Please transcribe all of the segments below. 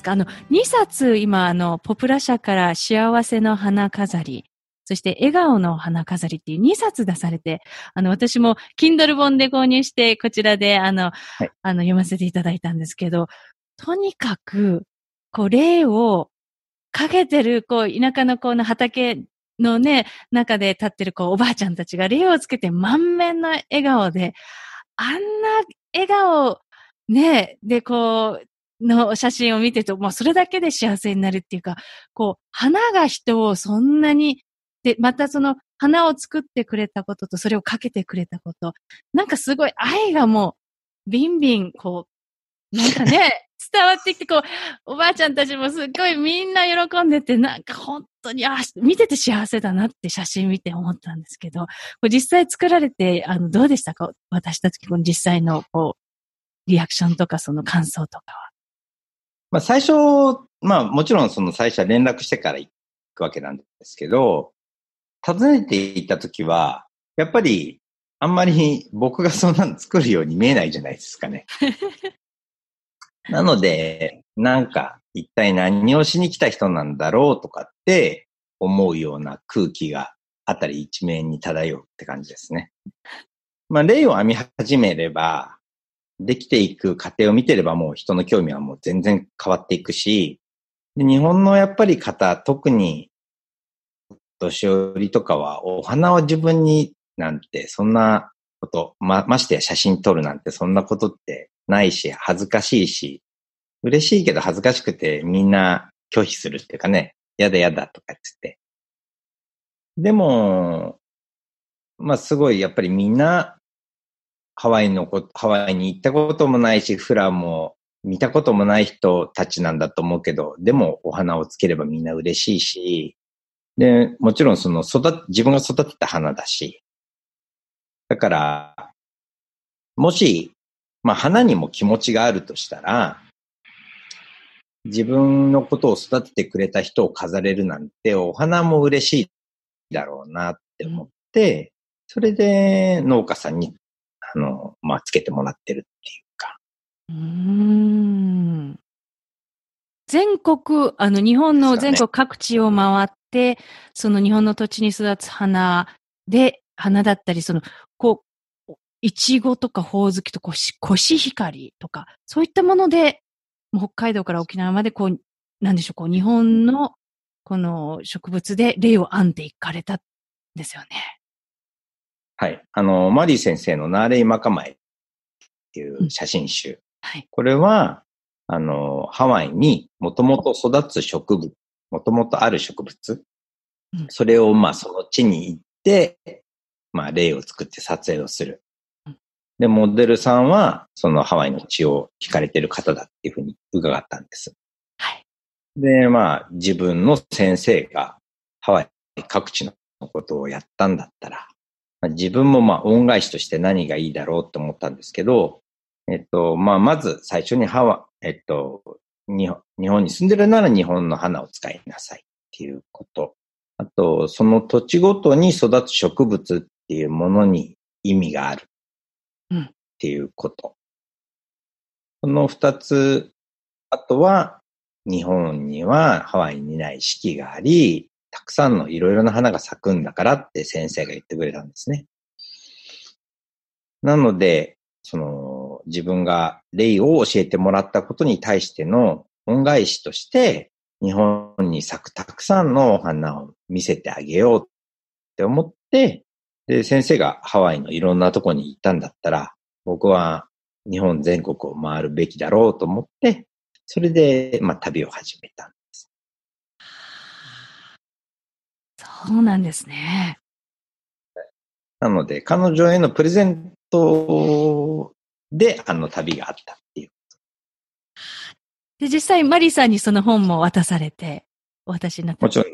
ですか？あの、2冊今、あの、ポプラ社から幸せの花飾り、そして笑顔の花飾りっていう2冊出されて、あの、私も Kindle 本で購入して、こちらで、あの、はい、あの、読ませていただいたんですけど、とにかく、こう、霊をかけてる、こう、田舎のこの畑のね、中で立ってる、こう、おばあちゃんたちが霊をつけて満面の笑顔で、あんな笑顔、ね、で、こう、の写真を見てると、もうそれだけで幸せになるっていうか、こう、花が人をそんなに、で、またその花を作ってくれたことと、それをかけてくれたこと、なんかすごい愛がもう、ビンビン、こう、なんかね、伝わってきて、こう、おばあちゃんたちもすっごいみんな喜んでて、なんか本当に、あ、見てて幸せだなって写真見て思ったんですけど、こう実際作られて、あの、どうでしたか？私たち、この実際の、こう、リアクションとかその感想とかは。まあ最初、まあもちろんその最初は連絡してから行くわけなんですけど、訪ねて行った時は、やっぱりあんまり僕がそんなの作るように見えないじゃないですかね。なので、なんか一体何をしに来た人なんだろうとかって思うような空気があたり一面に漂うって感じですね。まあ例を編み始めれば、できていく過程を見てればもう人の興味はもう全然変わっていくし、で日本のやっぱり方、特に年寄りとかはお花を自分になんてそんなこと、ま、ましてや写真撮るなんてそんなことってないし、恥ずかしいし、嬉しいけど恥ずかしくてみんな拒否するっていうかね、やだやだとか言って。でも、まあすごいやっぱりみんなハワイのこ、ハワイに行ったこともないし、フラも見たこともない人たちなんだと思うけど、でもお花をつければみんな嬉しいし、で、もちろんその育、自分が育てた花だし、だから、もし、まあ花にも気持ちがあるとしたら、自分のことを育ててくれた人を飾れるなんて、お花も嬉しいだろうなって思って、それで農家さんにあの、まあ、つけてもらってるっていうか。うん。全国、あの、日本の全国各地を回って、ね、その日本の土地に育つ花で、花だったり、その、こう、いちごとかほおずきとコシコシヒカリとか、そういったもので、北海道から沖縄までこう、なんでしょう、こう、日本のこの植物で例を編んでいかれたんですよね。はい。あの、マリー先生のナーレイマカマエっていう写真集。うん、はい。これは、あの、ハワイにもともと育つ植物、もともとある植物、うん、それをまあその地に行って、まあ例を作って撮影をする。で、モデルさんは、そのハワイの血を引かれてる方だっていうふうに伺ったんです。はい。で、まあ、自分の先生がハワイ各地のことをやったんだったら、まあ、自分もまあ、恩返しとして何がいいだろうって思ったんですけど、えっと、まあ、まず最初にハワ、えっと、日本日本に住んでるなら日本の花を使いなさいっていうこと。あと、その土地ごとに育つ植物っていうものに意味がある。っていうこと。この二つ、あとは、日本にはハワイにない四季があり、たくさんのいろいろな花が咲くんだからって先生が言ってくれたんですね。なので、その自分が例を教えてもらったことに対しての恩返しとして、日本に咲くたくさんのお花を見せてあげようって思って、で、先生がハワイのいろんなとこに行ったんだったら、僕は日本全国を回るべきだろうと思って、それで、まあ、旅を始めたんです。そうなんですね。なので、彼女へのプレゼントで、あの旅があったっていう。で、実際、マリーさんにその本も渡されて、お渡しになったもちろん、あ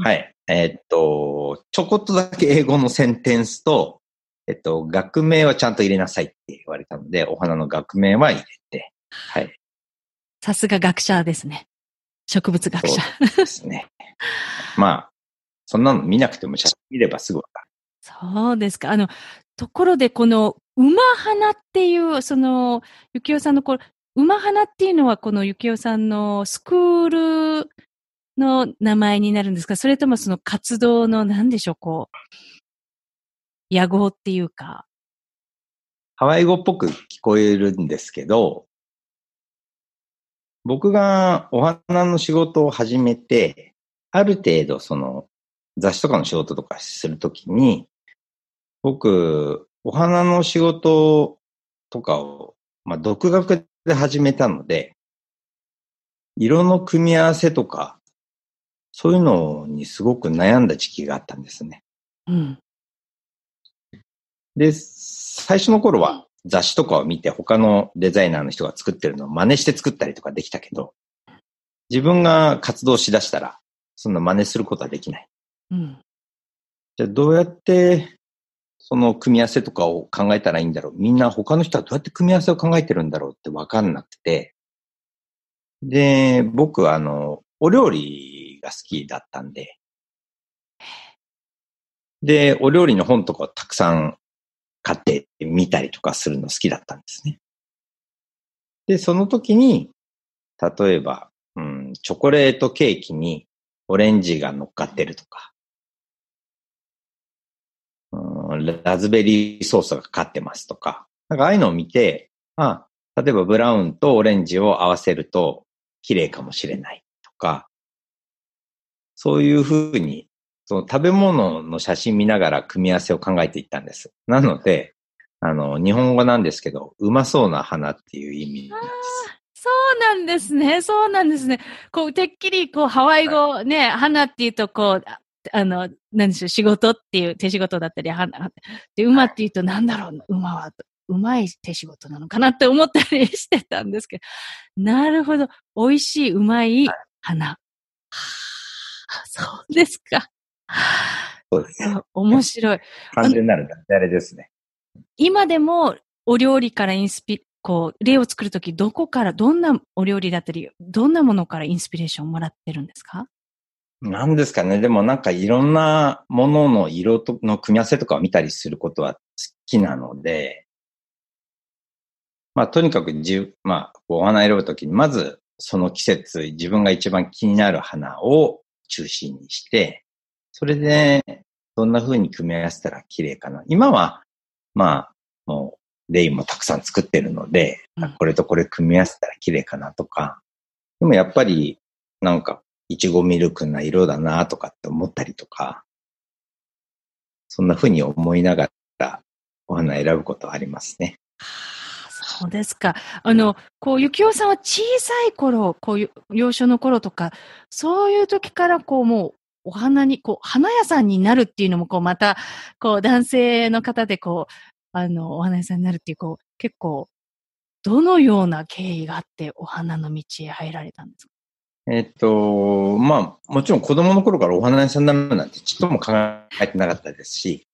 の、はい。えー、っと、ちょこっとだけ英語のセンテンスと、えっと、学名はちゃんと入れなさいって言われたので、お花の学名は入れて、はい。さすが学者ですね。植物学者。そうですね。まあ、そんなの見なくても写真見ればすぐわかる。そうですか。あの、ところでこの馬花っていう、その、ゆきおさんのこれ、馬花っていうのはこのゆきおさんのスクールの名前になるんですか？それともその活動の何でしょう、こう、野号っていうか。ハワイ語っぽく聞こえるんですけど、僕がお花の仕事を始めて、ある程度その雑誌とかの仕事とかするときに、僕、お花の仕事とかを、まあ、独学で始めたので、色の組み合わせとか、そういうのにすごく悩んだ時期があったんですね。うん。で、最初の頃は雑誌とかを見て他のデザイナーの人が作ってるのを真似して作ったりとかできたけど、自分が活動しだしたら、そんな真似することはできない。うん、じゃあどうやってその組み合わせとかを考えたらいいんだろう。みんな他の人はどうやって組み合わせを考えてるんだろうってわかんなくて。で、僕はあの、お料理が好きだったんで。で、お料理の本とかをたくさん買ってみたりとかするの好きだったんですね。で、その時に、例えば、うん、チョコレートケーキにオレンジが乗っかってるとか、ラズベリーソースがかかってますとか、なんかああいうのを見て、あ、例えばブラウンとオレンジを合わせると綺麗かもしれないとか、そういうふうにその食べ物の写真見ながら組み合わせを考えていったんです。なので、あの、日本語なんですけど、うまそうな花っていう意味なんです。そうなんですね。そうなんですね。こう、てっきり、こう、ハワイ語ね、花っていうと、こう、あの、何でしょう、仕事っていう手仕事だったり、花、で、馬っていうと、なんだろう、馬は、うまい手仕事なのかなって思ったりしてたんですけど、なるほど。美味しい、うまい花。はあ、そうですか。そうですね。面白い。完全なるあれですね。今でもお料理からインスピ、こう、例を作るとき、どこから、どんなお料理だったり、どんなものからインスピレーションをもらってるんですか？なんですかね。でもなんかいろんなものの色との組み合わせとかを見たりすることは好きなので、まあとにかくじまあお花選ぶときに、まずその季節、自分が一番気になる花を中心にして、それで、どんな風に組み合わせたら綺麗かな。今は、まあ、もう、レイもたくさん作ってるので、うんこれとこれ組み合わせたら綺麗かなとか、でもやっぱり、なんか、いちごミルクな色だなとかって思ったりとか、そんな風に思いながらお花選ぶことはありますね。そうですか。あの、こう、ゆきおさんは小さい頃、こういう、幼少の頃とか、そういう時から、こう、もう、お花に、こう、花屋さんになるっていうのも、こう、また、こう、男性の方で、こう、あの、お花屋さんになるっていう、こう、結構、どのような経緯があって、お花の道へ入られたんですか？えっと、まあ、もちろん子供の頃からお花屋さんになるなんてちっとも考えてなかったですし、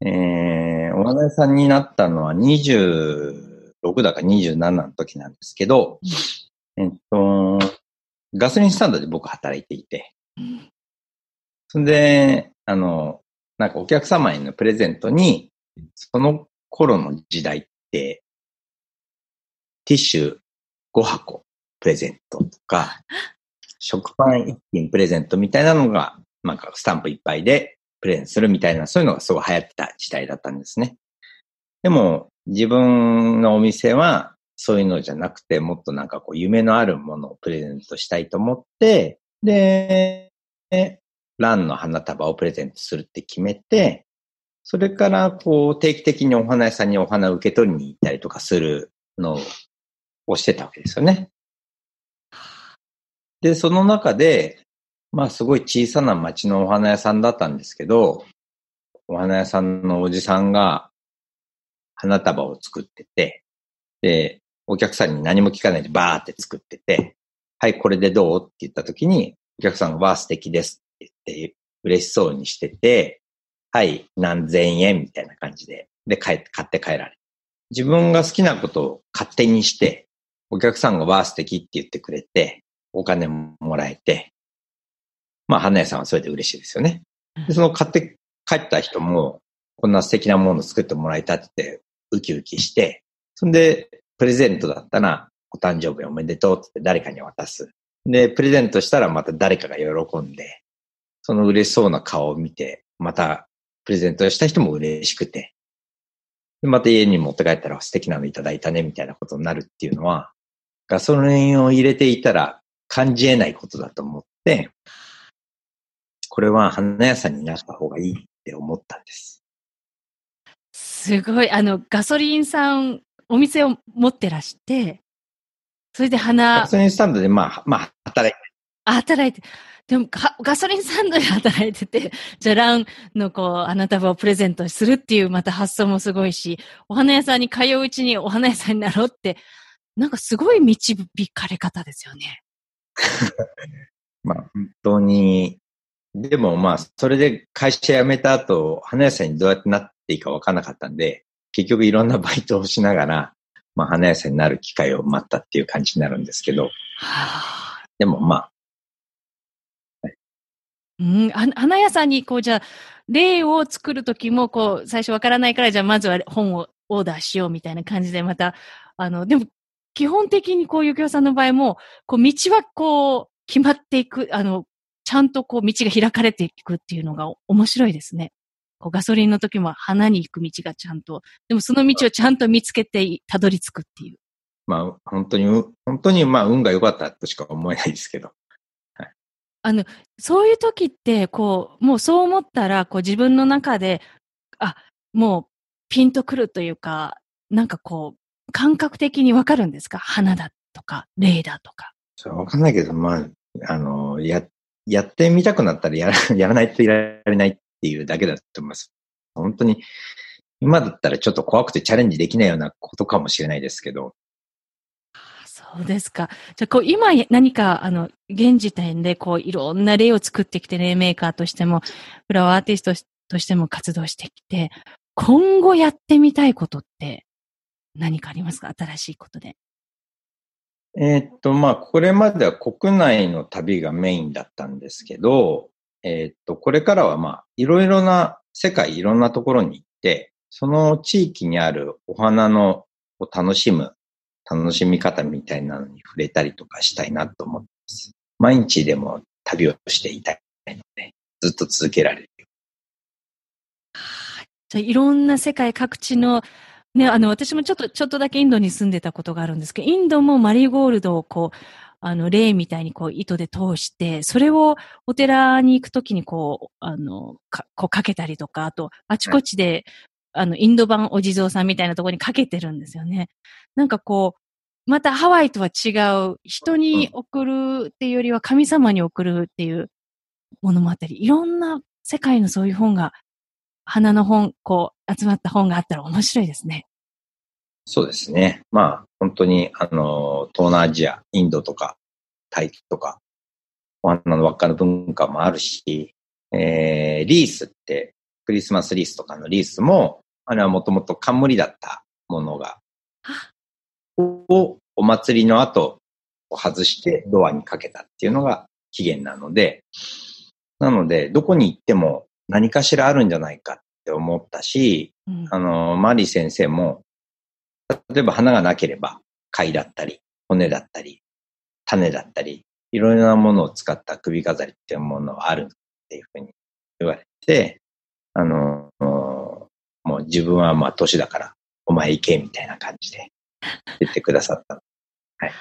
えー、お花屋さんになったのは26だか27の時なんですけど、えっと、ガソリンスタンドで僕働いていて、うんで、あの、なんかお客様へのプレゼントに、その頃の時代って、ティッシュ5箱プレゼントとか、食パン1品プレゼントみたいなのが、なんかスタンプいっぱいでプレゼントするみたいな、そういうのがすごい流行ってた時代だったんですね。でも、自分のお店は、そういうのじゃなくて、もっとなんかこう、夢のあるものをプレゼントしたいと思って、で、ランの花束をプレゼントするって決めて、それからこう、定期的にお花屋さんにお花を受け取りに行ったりとかするのをしてたわけですよね。で、その中で、まあすごい小さな町のお花屋さんだったんですけど、お花屋さんのおじさんが花束を作ってて、で、お客さんに何も聞かないでバーって作ってて、はい、これでどう？って言った時に、お客さんがわあ素敵ですって言って嬉しそうにしてて、はい、何千円みたいな感じで、で、買って帰られ。自分が好きなことを勝手にして、お客さんがわあ素敵って言ってくれて、お金ももらえて、まあ、花屋さんはそれで嬉しいですよね。で、その買って帰った人も、こんな素敵なものを作ってもらえたってウキウキして、そんで、プレゼントだったら、お誕生日おめでとうって言って誰かに渡す。で、プレゼントしたらまた誰かが喜んで、その嬉しそうな顔を見て、またプレゼントした人も嬉しくて、でまた家に持って帰ったら素敵なのいただいたねみたいなことになるっていうのは、ガソリンを入れていたら感じ得ないことだと思って、これは花屋さんになった方がいいって思ったんです。すごい、あの、ガソリンさん、お店を持ってらして、それで花ガ、ソリンスタンドでまあ、まあ、働いて、あ働いて、でもガガソリンスタンドで働いてて、じゃあランのこう、花束をプレゼントするっていうまた発想もすごいし、お花屋さんに通ううちにお花屋さんになろうって、なんかすごい導かれ方ですよね。まあ、本当に、でもまあ、それで会社辞めた後、花屋さんにどうやってなっていいか分からなかったんで、結局いろんなバイトをしながら、まあ、花屋さんになる機会を待ったっていう感じになるんですけど、でもまあ、うん、花屋さんに、こう、じゃあ、例を作るときも、こう、最初わからないから、じゃあ、まずは本をオーダーしようみたいな感じで、また、あの、でも、基本的にこう、ゆきおさんの場合も、こう、道はこう、決まっていく、あの、ちゃんとこう、道が開かれていくっていうのが面白いですね。こうガソリンの時も花に行く道がちゃんと、でもその道をちゃんと見つけてたどり着くっていう。まあ、本当に、本当にまあ、運が良かったとしか思えないですけど。あの、そういう時って、こう、もうそう思ったら、こう自分の中で、あ、もうピンとくるというか、なんかこう、感覚的にわかるんですか？花だとか、霊だとか。それはわかんないけど、まあ、あの、や、やってみたくなったらやら やらないといられないっていうだけだと思います。本当に、今だったらちょっと怖くてチャレンジできないようなことかもしれないですけど、そうですか。じゃあ、こう、今何か、あの、現時点で、こう、いろんな例を作ってきて、例メーカーとしても、フラワーアーティストとしても活動してきて、今後やってみたいことって何かありますか？新しいことで。えーっと、まあ、これまでは国内の旅がメインだったんですけど、えーっと、これからはまあ、いろいろな、世界いろんなところに行って、その地域にあるお花のを楽しむ、楽しみ方みたいなのに触れたりとかしたいなと思ってます。毎日でも旅をしていたいので、ずっと続けられる。じゃあいろんな世界各地のね、あの、私もちょっと、ちょっとだけインドに住んでたことがあるんですけど、インドもマリーゴールドをこう、あの、レイみたいにこう、糸で通して、それをお寺に行くときにこう、あの、か、こうかけたりとか、あと、あちこちで、あの、インド版お地蔵さんみたいなところにかけてるんですよね。なんかこう、またハワイとは違う、人に送るっていうよりは神様に送るっていうものもあったり、いろんな世界のそういう本が、花の本、こう、集まった本があったら面白いですね。そうですね。まあ、本当に、あの、東南アジア、インドとか、タイとか、お花の輪っかの文化もあるし、えー、リースって、クリスマスリースとかのリースも、あれはもともと冠だったものが、をお祭りの後、外してドアにかけたっていうのが起源なので、なので、どこに行っても何かしらあるんじゃないかって思ったし、うん、あの、マリー先生も、例えば花がなければ貝だったり、骨だったり、種だったり、いろいろなものを使った首飾りっていうものはあるっていうふうに言われて、あの、もう自分はまあ年だからお前行けみたいな感じで言ってくださった。はい。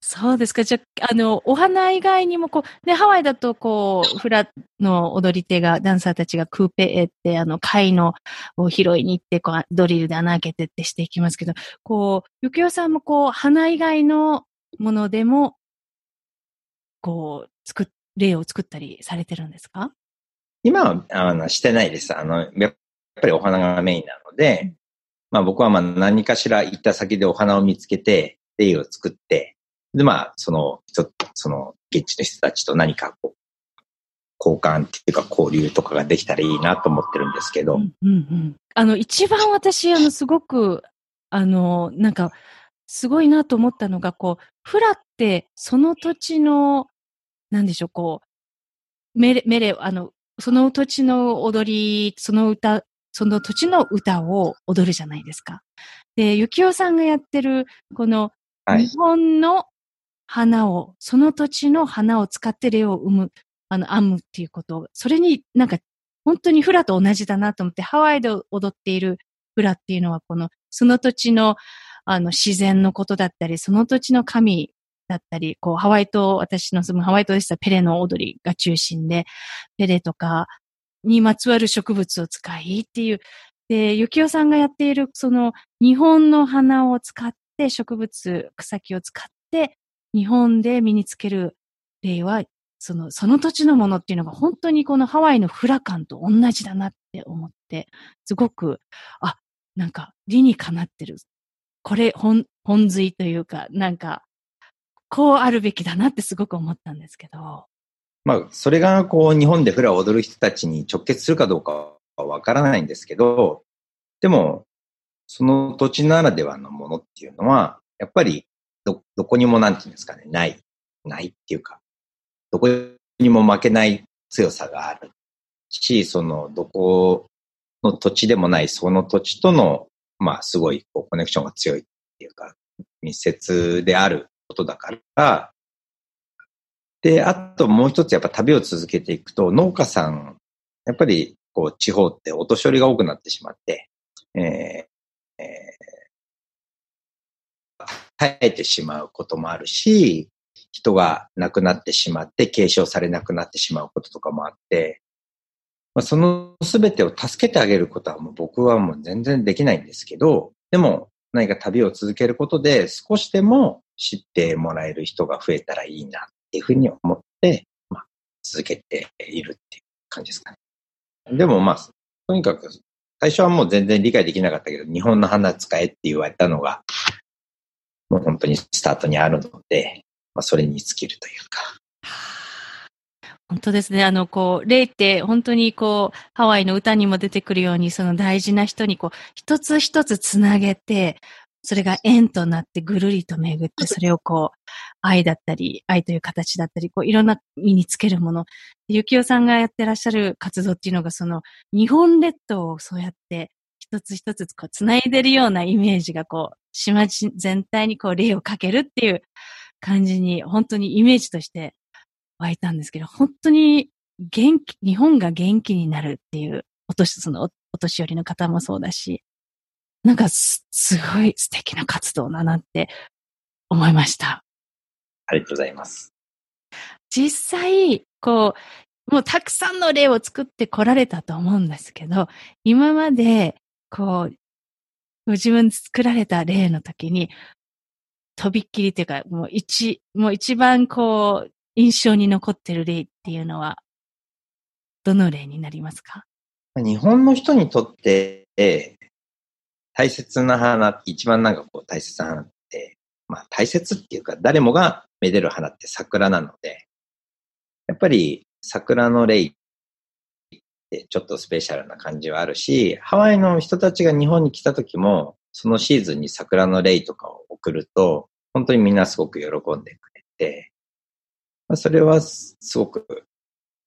そうですか。じゃあ、あの、お花以外にも、こう、ね、ハワイだと、こう、フラの踊り手が、ダンサーたちがクーペエって、あの、貝のを拾いに行って、こう、ドリルで穴開けてってしていきますけど、こう、ゆきおさんも、こう、花以外のものでも、こう、作っ、例を作ったりされてるんですか？今は、あの、してないです。あの、やっぱりお花がメインなので、まあ僕はまあ何かしら行った先でお花を見つけて、例を作って、で、まあ、その、その、現地の人たちと何かこう、交換っていうか交流とかができたらいいなと思ってるんですけど。うんうんうん、あの、一番私、あの、すごく、あの、なんか、すごいなと思ったのが、こう、フラって、その土地の、なんでしょう、こう、メレ、メレ、あの、その土地の踊り、その歌、その土地の歌を踊るじゃないですか。で、ゆきおさんがやってる、この、日本の花を、その土地の花を使って例を生む、あの、編むっていうこと。を、それになんか、本当にフラと同じだなと思って、ハワイで踊っているフラっていうのは、この、その土地の、あの、自然のことだったり、その土地の神だったり、こう、ハワイ島、私の住むハワイ島でしたペレの踊りが中心で、ペレとかにまつわる植物を使いっていう、で、ゆきおさんがやっている、その、日本の花を使って、植物、草木を使って、日本で身につける例は、その、その土地のものっていうのが本当にこのハワイのフラ感と同じだなって思って、すごく、あ、なんか理にかなってる。これ本、本髄というか、なんか、こうあるべきだなってすごく思ったんですけど。まあ、それがこう、日本でフラを踊る人たちに直結するかどうかはわからないんですけど、でも、その土地ならではのものっていうのは、やっぱりど、どこにもなんていうんですかね、ない、ないっていうか、どこにも負けない強さがあるし、その、どこの土地でもない、その土地との、まあ、すごいこうコネクションが強いっていうか、密接であることだから、で、あともう一つやっぱ旅を続けていくと、農家さん、やっぱりこう地方ってお年寄りが多くなってしまって、えーえー絶えてしまうこともあるし、人が亡くなってしまって継承されなくなってしまうこととかもあって、まあ、その全てを助けてあげることはもう僕はもう全然できないんですけど、でも何か旅を続けることで少しでも知ってもらえる人が増えたらいいなっていうふうに思って、まあ、続けているっていう感じですかね。でもまあ、とにかく最初はもう全然理解できなかったけど、日本の花使えって言われたのが、もう本当にスタートにあるので、まあ、それに尽きるというか。本当ですね。あの、こう、霊って本当にこう、ハワイの歌にも出てくるように、その大事な人にこう、一つ一つつなげて、それが縁となってぐるりと巡って、それをこう、愛だったり、愛という形だったり、こう、いろんな身につけるもの。ゆきおさんがやってらっしゃる活動っていうのが、その、日本列島をそうやって、一つ一つこう、繋いでるようなイメージがこう、島全体にこう霊をかけるっていう感じに、本当にイメージとして湧いたんですけど、本当に元気、日本が元気になるっていう、お年、そのお年寄りの方もそうだし、なんかす、すごい素敵な活動だなって思いました。ありがとうございます。実際、こう、もうたくさんの例を作ってこられたと思うんですけど、今まで、こう、ご自分作られた例の時に、とびっきりっていうか、もう一、もう一番こう、印象に残ってる例っていうのは、どの例になりますか？日本の人にとって、大切な花、一番なんかこう大切な花って、まあ大切っていうか誰もがめでる花って桜なので、やっぱり桜のレイってちょっとスペシャルな感じはあるし、ハワイの人たちが日本に来た時も、そのシーズンに桜のレイとかを送ると、本当にみんなすごく喜んでくれて、まあそれはすごく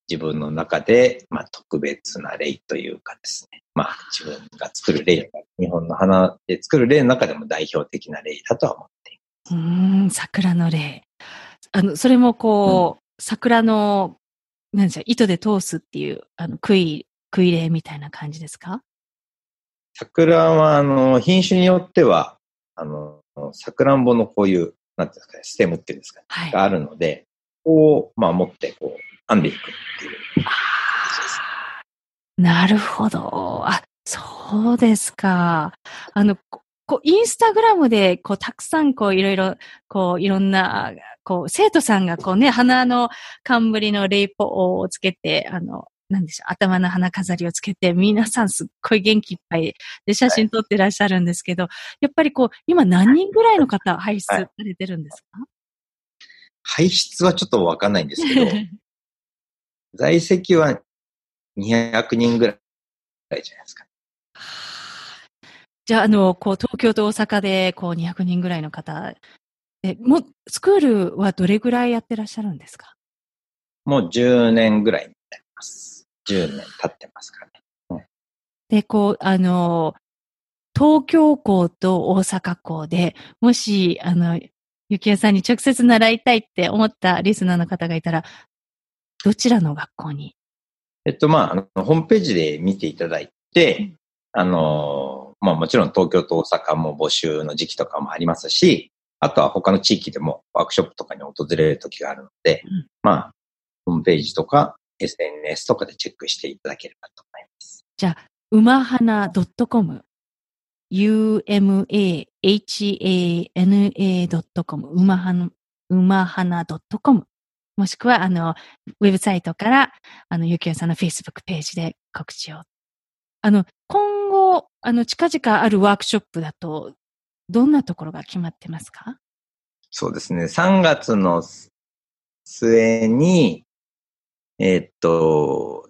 自分の中で、まあ、特別な例というかですね。まあ、自分が作る例、日本の花で作る例の中でも代表的な例だとは思っていうーん、桜の例。あの、それもこう、桜の、なんでしょう、糸で通すっていう、あの、杭、杭例みたいな感じですか？桜は、あの、品種によっては、あの、桜んぼのこういう、なんていうんですかね、ステムっていうんですかね、はい。があるので、こう、まあ、持って、こう、編んでいくっていう。なるほど。あ、そうですか。あの、ここう、インスタグラムで、こう、たくさん、こう、いろいろ、こう、いろんな、こう、生徒さんが、こうね、花の冠のレイポをつけて、あの、なんでしょう、頭の花飾りをつけて、皆さんすっごい元気いっぱいで写真撮ってらっしゃるんですけど、やっぱりこう、今何人ぐらいの方輩出されてるんですか、排出はちょっとわかんないんですけど、在籍は200人ぐらいじゃないですか。じゃあ、あの、こう、東京と大阪で、こう、200人ぐらいの方、え、もう、スクールはどれぐらいやってらっしゃるんですか？もう10年ぐらいになります。10年経ってますからね。で、こう、あの、東京校と大阪校で、もし、あの、ゆきやさんに直接習いたいって思ったリスナーの方がいたら、どちらの学校に？えっと、まあ、あの、ホームページで見ていただいて、あの、まあもちろん東京と大阪も募集の時期とかもありますし、あとは他の地域でもワークショップとかに訪れる時があるので、うんまあ、ホームページとか SNS とかでチェックしていただければと思います。うまはな .com umahana.com うまはな、うまはな .com もしくは、あの、ウェブサイトから、あの、ゆきやさんの Facebook ページで告知を。あの、今後、あの、近々あるワークショップだと、どんなところが決まってますか？そうですね。3月の末に、えーっと、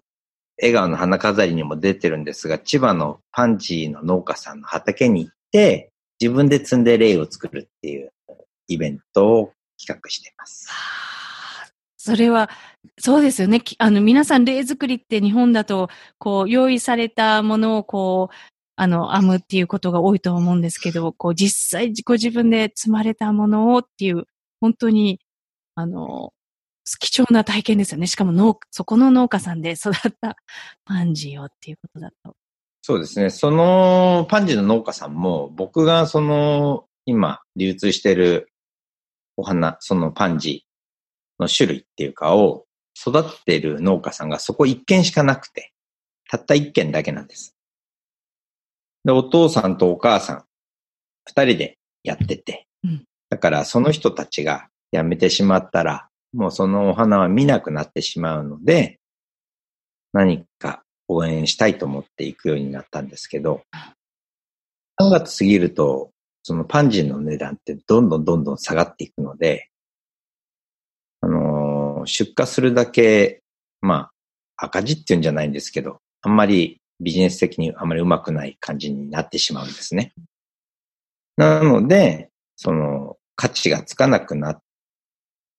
笑顔の花飾りにも出てるんですが、千葉のパンジーの農家さんの畑に行って、自分で摘んでレイを作るっていうイベントを企画しています。それは、そうですよね。きあの、皆さん、例作りって日本だと、こう、用意されたものを、こう、あの、編むっていうことが多いと思うんですけど、こう、実際、ご自分で積まれたものをっていう、本当に、あの、貴重な体験ですよね。しかも農、そこの農家さんで育ったパンジーをっていうことだと。そうですね。そのパンジーの農家さんも、僕がその、今、流通してるお花、そのパンジーの種類っていうかを育ってる農家さんがそこ一軒しかなくて、たった一軒だけなんです。で、お父さんとお母さん、二人でやってて、うん。だからその人たちが辞めてしまったら、もうそのお花は見なくなってしまうので、何か応援したいと思っていくようになったんですけど、3月過ぎると、そのパンジーの値段ってどんどんどんどん下がっていくので、あのー出荷するだけ、まあ、赤字っていうんじゃないんですけど、あんまりビジネス的にあまりうまくない感じになってしまうんですね。なので、その価値がつかなくなっ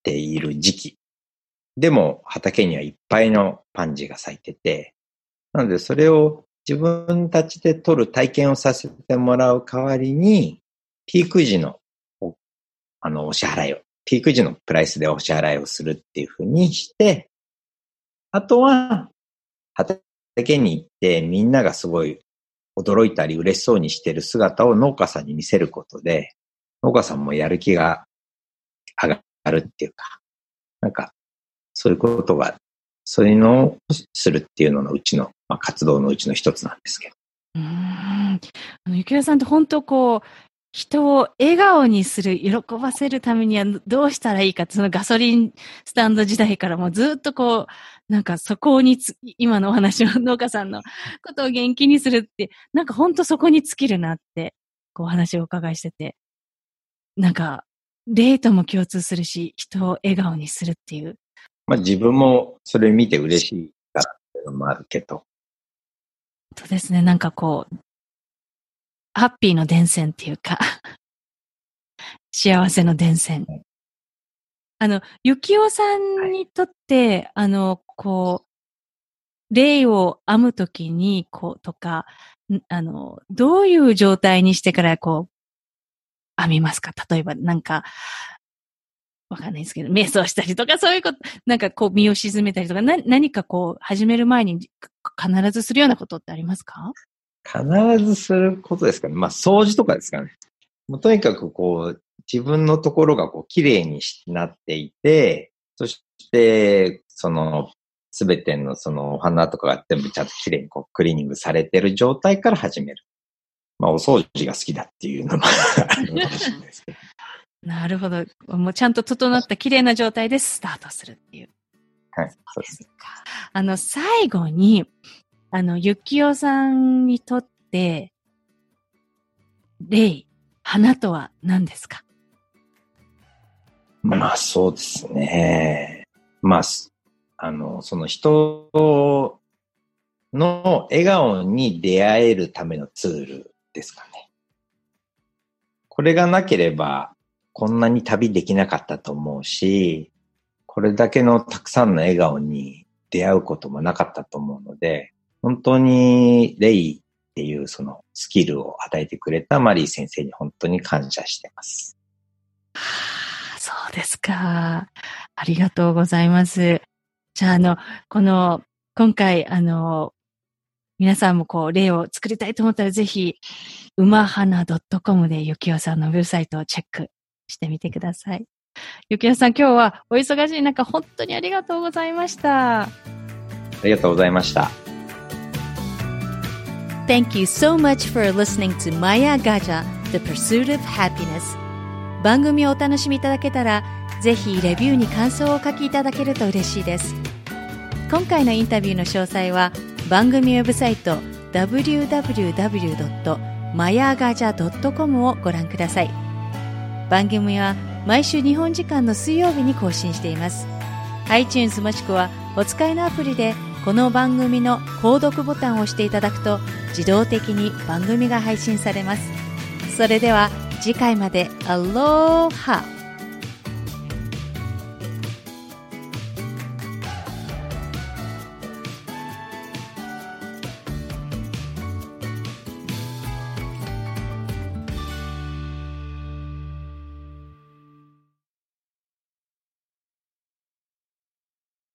ている時期。でも畑にはいっぱいのパンジーが咲いてて、なのでそれを自分たちで取る体験をさせてもらう代わりに、ピーク時のおあのお支払いを、ピーク時のプライスでお支払いをするっていうふうにして、あとは畑に行ってみんながすごい驚いたり嬉しそうにしてる姿を農家さんに見せることで、農家さんもやる気が上がるっていうか、なんか、そういうことが、そういうのをするっていうののうちの、まあ、活動のうちの一つなんですけど。うん。あの、ゆきらさんって本当こう、人を笑顔にする、喜ばせるためにはどうしたらいいかって、そのガソリンスタンド時代からもずっとこう、なんかそこにつ、今のお話の農家さんのことを元気にするって、なんか本当そこに尽きるなって、こう話をお伺いしてて、なんか、デートも共通するし、人を笑顔にするっていう。まあ自分もそれ見て嬉しいからっていうのもあるけど。そうですね、なんかこう、ハッピーの伝染っていうか 幸せの伝染。あの、ゆきおさんにとって、はい、あの、こう、霊を編むときに、こう、とか、あの、どういう状態にしてから、こう、編みますか？例えば、なんか、わかんないですけど、瞑想したりとか、そういうこと、なんかこう、身を沈めたりとか、な、何かこう、始める前に必ずするようなことってありますか？必ずすることですかね。まあ、掃除とかですかね。もうとにかくこう、自分のところがこう、綺麗になっていて、そして、その、すべてのそのお花とかが全部ちゃんと綺麗にこうクリーニングされてる状態から始める。まあ、お掃除が好きだっていうのもあるかもしれないですけど。なるほど。もうちゃんと整った綺麗な状態でスタートするっていう。はい、そうですか。あの、最後に、あの、ゆきおさんにとって、霊、花とは何ですか？まあそうですね。まあ、あの、その人の笑顔に出会えるためのツールですかね。これがなければ、こんなに旅できなかったと思うし、これだけのたくさんの笑顔に出会うこともなかったと思うので、本当にレイっていうそのスキルを与えてくれたマリー先生に本当に感謝してます。はあ、そうですか。ありがとうございます。じゃあ、あの、この、今回、あの、皆さんもこう、例を作りたいと思ったら、ぜひ、うまはな .com でゆきおさんのウェブサイトをチェックしてみてください。ゆきおさん、今日はお忙しい中、本当にありがとうございました。ありがとうございました。Thank you so much for listening to Maya Gaja, The Pursuit of Happiness. 番組をお楽しみいただけたら、ぜひレビューに感想をお書きいただけると嬉しいです。今回のインタビューの詳細は番組ウェブサイト www.mayagaja.com をご覧ください。番組は毎週日本時間の水曜日に更新しています。iTunes もしくはお使いのアプリでこの番組の購読ボタンを押していただくと自動的に番組が配信されます。それでは次回まで。アローハ。